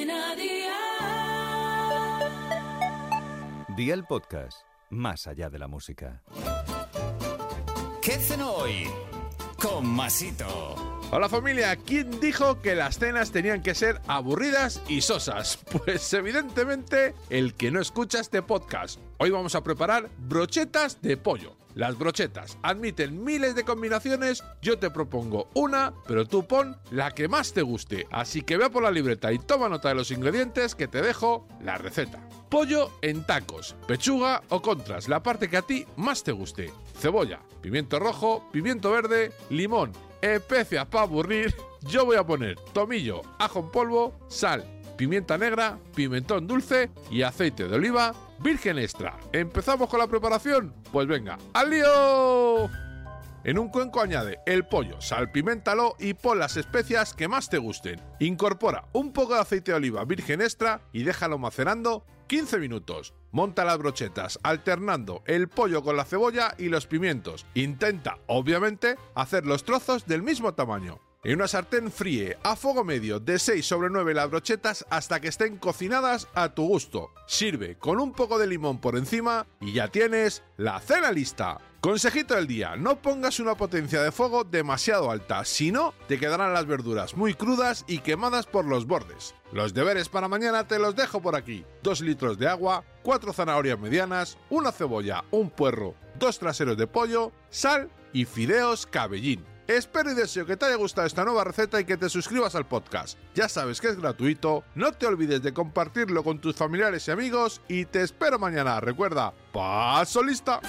Cadena Dial. Día el podcast, más allá de la música. ¿Qué cenó hoy? Con Masito. Hola familia, ¿quién dijo que las cenas tenían que ser aburridas y sosas? Pues evidentemente el que no escucha este podcast. Hoy vamos a preparar brochetas de pollo. Las brochetas admiten miles de combinaciones, yo te propongo una, pero tú pon la que más te guste. Así que ve por la libreta y toma nota de los ingredientes que te dejo la receta. Pollo en tacos, pechuga o contras, la parte que a ti más te guste. Cebolla, pimiento rojo, pimiento verde, limón, especias para aburrir. Yo voy a poner tomillo, ajo en polvo, sal, pimienta negra, pimentón dulce y aceite de oliva virgen extra. ¿Empezamos con la preparación? Pues venga, ¡al lío! En un cuenco añade el pollo, salpiméntalo y pon las especias que más te gusten. Incorpora un poco de aceite de oliva virgen extra y déjalo macerando 15 minutos. Monta las brochetas alternando el pollo con la cebolla y los pimientos. Intenta, obviamente, hacer los trozos del mismo tamaño. En una sartén fríe a fuego medio de 6 sobre 9 las brochetas hasta que estén cocinadas a tu gusto. Sirve con un poco de limón por encima y ya tienes la cena lista. Consejito del día, no pongas una potencia de fuego demasiado alta, si no te quedarán las verduras muy crudas y quemadas por los bordes. Los deberes para mañana te los dejo por aquí. 2 litros de agua, 4 zanahorias medianas, una cebolla, un puerro, dos traseros de pollo, sal y fideos cabellín. Espero y deseo que te haya gustado esta nueva receta y que te suscribas al podcast. Ya sabes que es gratuito, no te olvides de compartirlo con tus familiares y amigos y te espero mañana. Recuerda, paso lista.